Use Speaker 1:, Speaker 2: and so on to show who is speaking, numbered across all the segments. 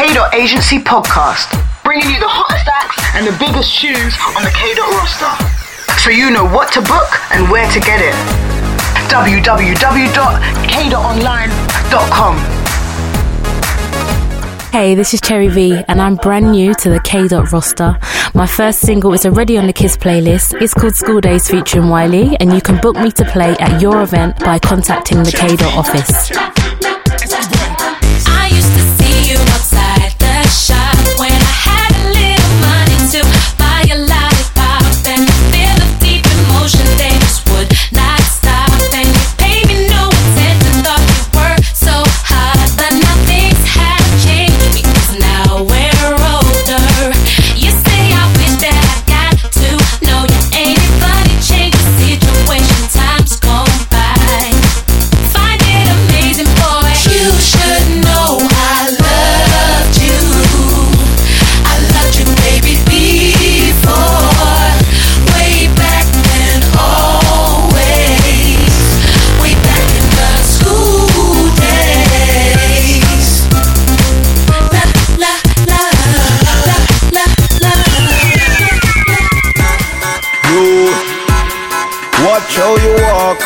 Speaker 1: K. Agency podcast, bringing you the hottest acts and the biggest shoes on the K. roster. So you know what to book and where to get it. www.k.online.com.
Speaker 2: Hey, this is Cherry V, and I'm brand new to the K Dot roster. My first single is already on the Kiss playlist. It's called School Days featuring Wiley, and you can book me to play at your event by contacting the K Dot office.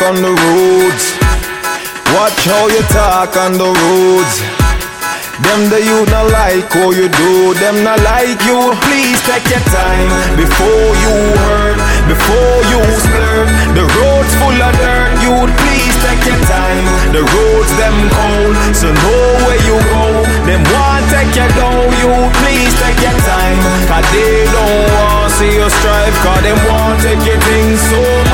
Speaker 3: On the roads. Watch how you talk on the roads. Them the you not like how you do, them not like you. Please take your time before you hurt, before you splurge. The roads full of dirt, you please take your time. The roads them cold, so know where you go. Them want take you down, you please take your time. Cause they don't want see you strive, cause them want take your things so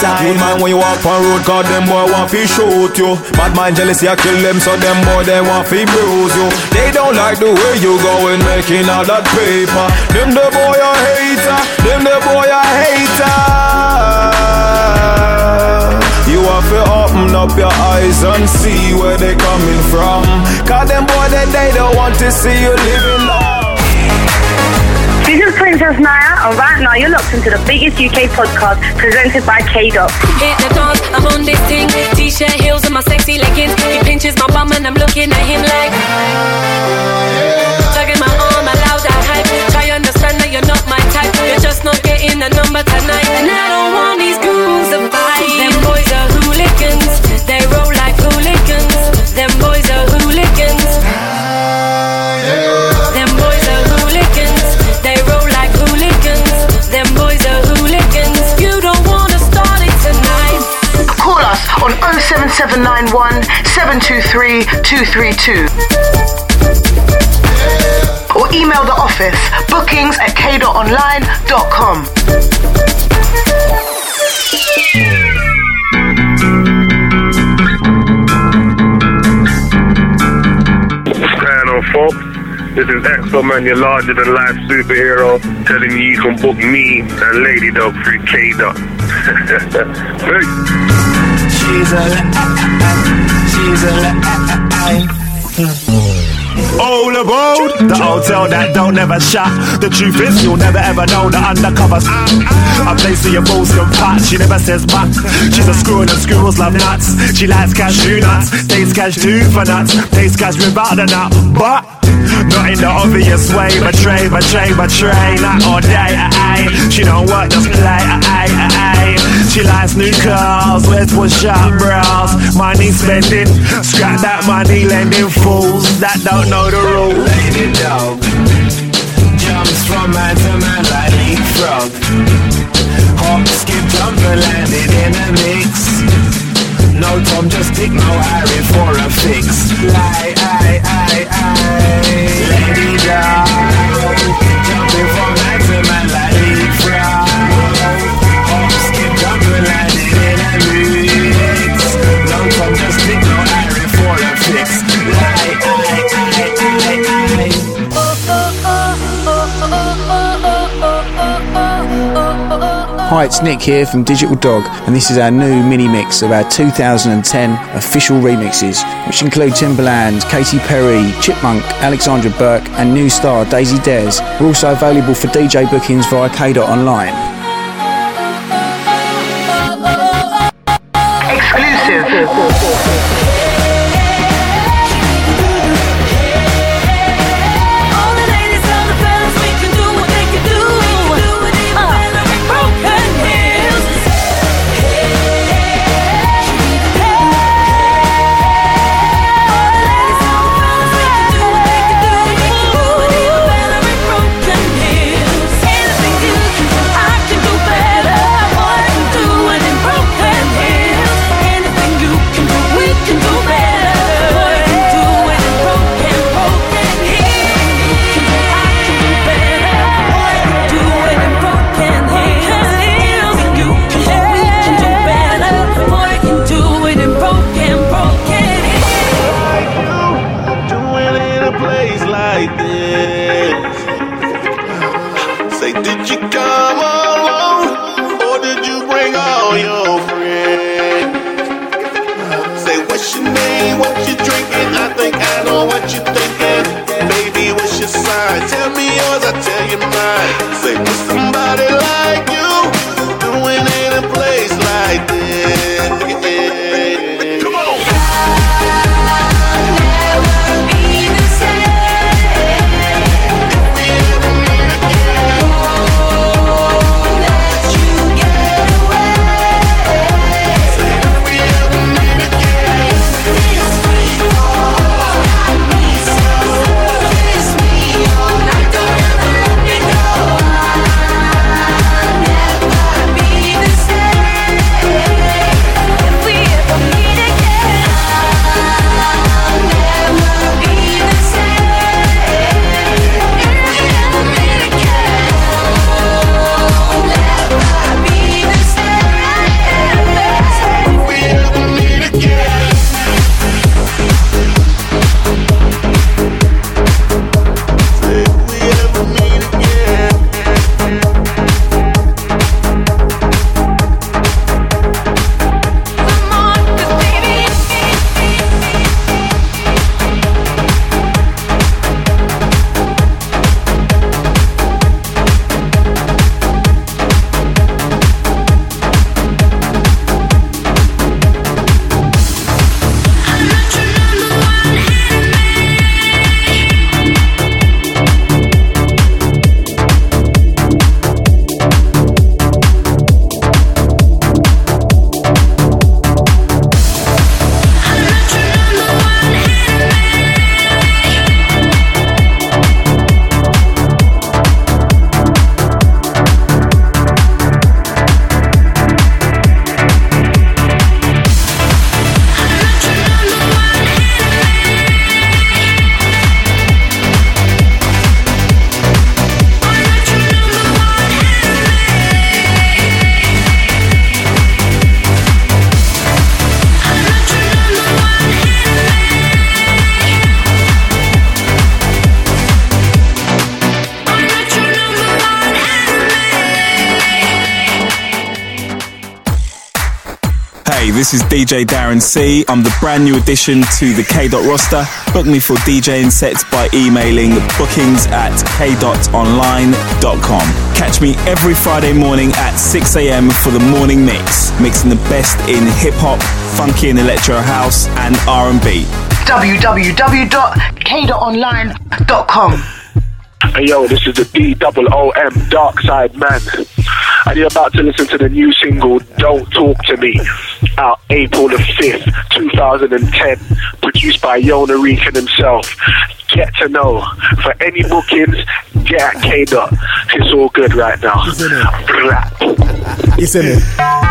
Speaker 3: time. Good man when you walk on road, cause them boy want to shoot you. Bad mind jealousy, I kill them, so them boy they want to bruise you. They don't like the way you going, making all that paper. Them the boy a hater, them the boy a hater. You have to open up your eyes and see where they coming from. Cause them boy that they don't want to see you living life.
Speaker 4: Is Naya, and right now you're locked into the biggest UK podcast presented by K Dot.
Speaker 5: Hit the dance, I'm on this thing. T-shirt, heels, and my sexy leggings. He pinches my bum, and I'm looking at him like.
Speaker 1: 07791 723 232. Or email the office bookings at k.online.com.
Speaker 6: On, folks? This is Exo Man, your larger than life superhero, telling you you can book me and Lady Dog through K Dot. Hey.
Speaker 3: She's a she's a
Speaker 7: All aboard the hotel that don't ever shut. The truth is, you'll never ever know the undercovers. A place where your balls can pot. She never says but. She's a screw and squirrels love nuts. She likes cashew nuts. Tastes cash too for nuts. Tastes cash without the nut. But not in the obvious way. Betray, betray, betray. Night or day. Aye, She don't work, just play. Aye, aye. She likes new cars, wears push up brows. Money spending, scrap that money lending fools that don't know the rules.
Speaker 3: lady dog. Jumps from man to man like leapfrog. Hop, skip, jump and landed in a mix. No Tom, just tick, no Harry for a fix. Lie, aye, aye, aye. Lady dog.
Speaker 8: Hi, it's Nick here from Digital Dog, and this is our new mini mix of our 2010 official remixes, which include Timbaland, Katy Perry, Chipmunk, Alexandra Burke, and new star Daisy Dares. We're also available for DJ bookings via K.Online.
Speaker 9: this is DJ Darren C. I'm the brand new addition to the K. Dot roster. Book me for DJing sets by emailing bookings at k.online.com. Catch me every Friday morning at 6 a.m. for the morning mix, mixing the best in hip hop, funky and electro house, and R&B.
Speaker 1: www.k.online.com.
Speaker 10: Hey yo, this is the D double O M Dark Side Man. And you're about to listen to the new single Don't Talk to Me, out April the 5th, 2010, produced by Yona Rican himself. Get to know. For any bookings, get at K Dot. It's all good right now.
Speaker 11: You see me?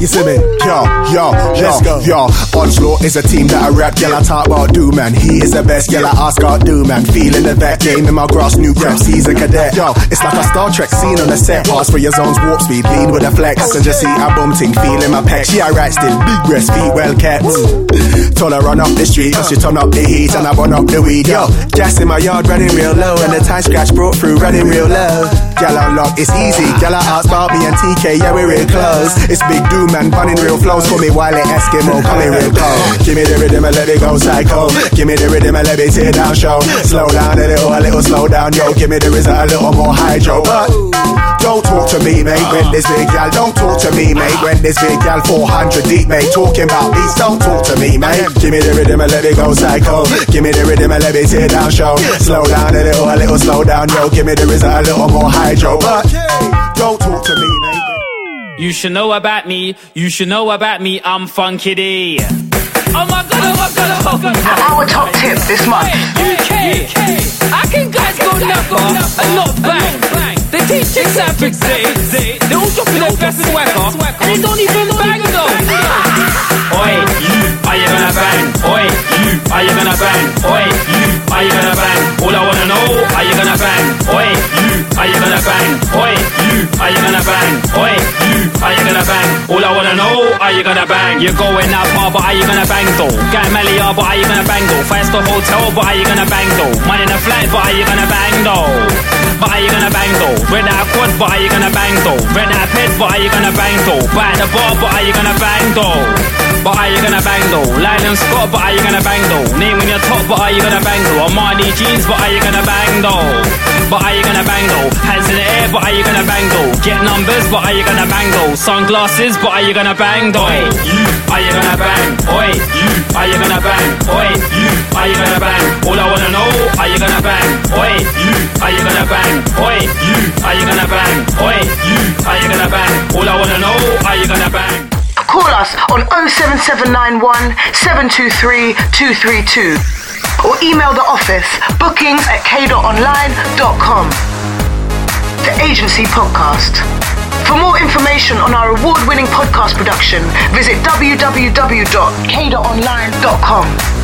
Speaker 11: You see me? Yo, yo, let's go. Yo, Onslaught is a team that I rap. Girl, I talk about do man. He is the best. Girl, I ask out do man. Feeling the vet game in my grass, new prep season cadet. Yo, it's like a Star Trek scene on the set. Pass for your zones, warp speed, lean with a flex. And just see a bum ting, feeling my pecs. Yeah, I right still, big breast, feet well kept. Told her run up the street, cause she turn up the heat and I burn up the weed. Yo, gas in my yard running real low, and the time scratch brought through running real low. Girl, unlock, it's easy. I ask Barbie and TK, yeah, we're real close. It's big doom man, bunning real flows for me while it Eskimo coming real cold. Give me the rhythm and let it go psycho. Give me the rhythm and let it tear down show. Slow down a little, a little slow down, yo. Give me the rhythm a little more hydro. But don't talk to me, mate, when this big gal. Don't talk to me, mate, when this big gal 400 deep, mate. Talking about beats, don't talk to me, mate. Give me the rhythm and let it go psycho. Give me the rhythm and let it tear down show. Slow down a little, a little slow down, yo. Give me the rhythm a little more hydro. But don't talk to me, mate.
Speaker 12: You should know about me, you should know about me, I'm Funky D. Oh my god, oh my god, oh my god.
Speaker 1: Our top tip this month.
Speaker 12: UK, I can guys go knuckle and not bang. They teach chicks how to say, they all dropping their best swagger, and they don't even bang though. Oi, you, are you gonna bang? Oi, you, are you gonna bang? Oi, you, are you gonna bang? Are you gonna bang? Oi, you, are you gonna bang? Oi, you, are you gonna bang? All I wanna know, are you gonna bang? You're going out far, but are you gonna bang though? Get Melly but are you gonna bang though? Five star hotel, but are you gonna bang though? Money in a flight, but are you gonna bang though? But are you gonna bang though? Rent out quad, but are you gonna bang though? Rent out pet, but are you gonna bang though? Buy the bar, but are you gonna bang though? But are you gonna bang though? Lyle and Scott, but are you gonna bang though? Name in your top, but are you gonna bang though? Armani jeans, but are you gonna bang though? But are you bang? Hands in the air, but are you gonna bang though? Get numbers, but are you gonna bang though? Sunglasses, but are you gonna bang? Oi, you, are you gonna bang? Oi, you, are you gonna bang? Oi, you, are you gonna bang? All I wanna know, are you gonna bang? Oi, you, are you gonna bang? Oi, you, are you gonna bang? Oi, you, are you gonna bang? All I wanna know, are you gonna bang?
Speaker 1: Call us on 07791 723 232 or email the office bookings at k.online.com. The Agency Podcast. For more information on our award winning podcast production, visit www.k.online.com.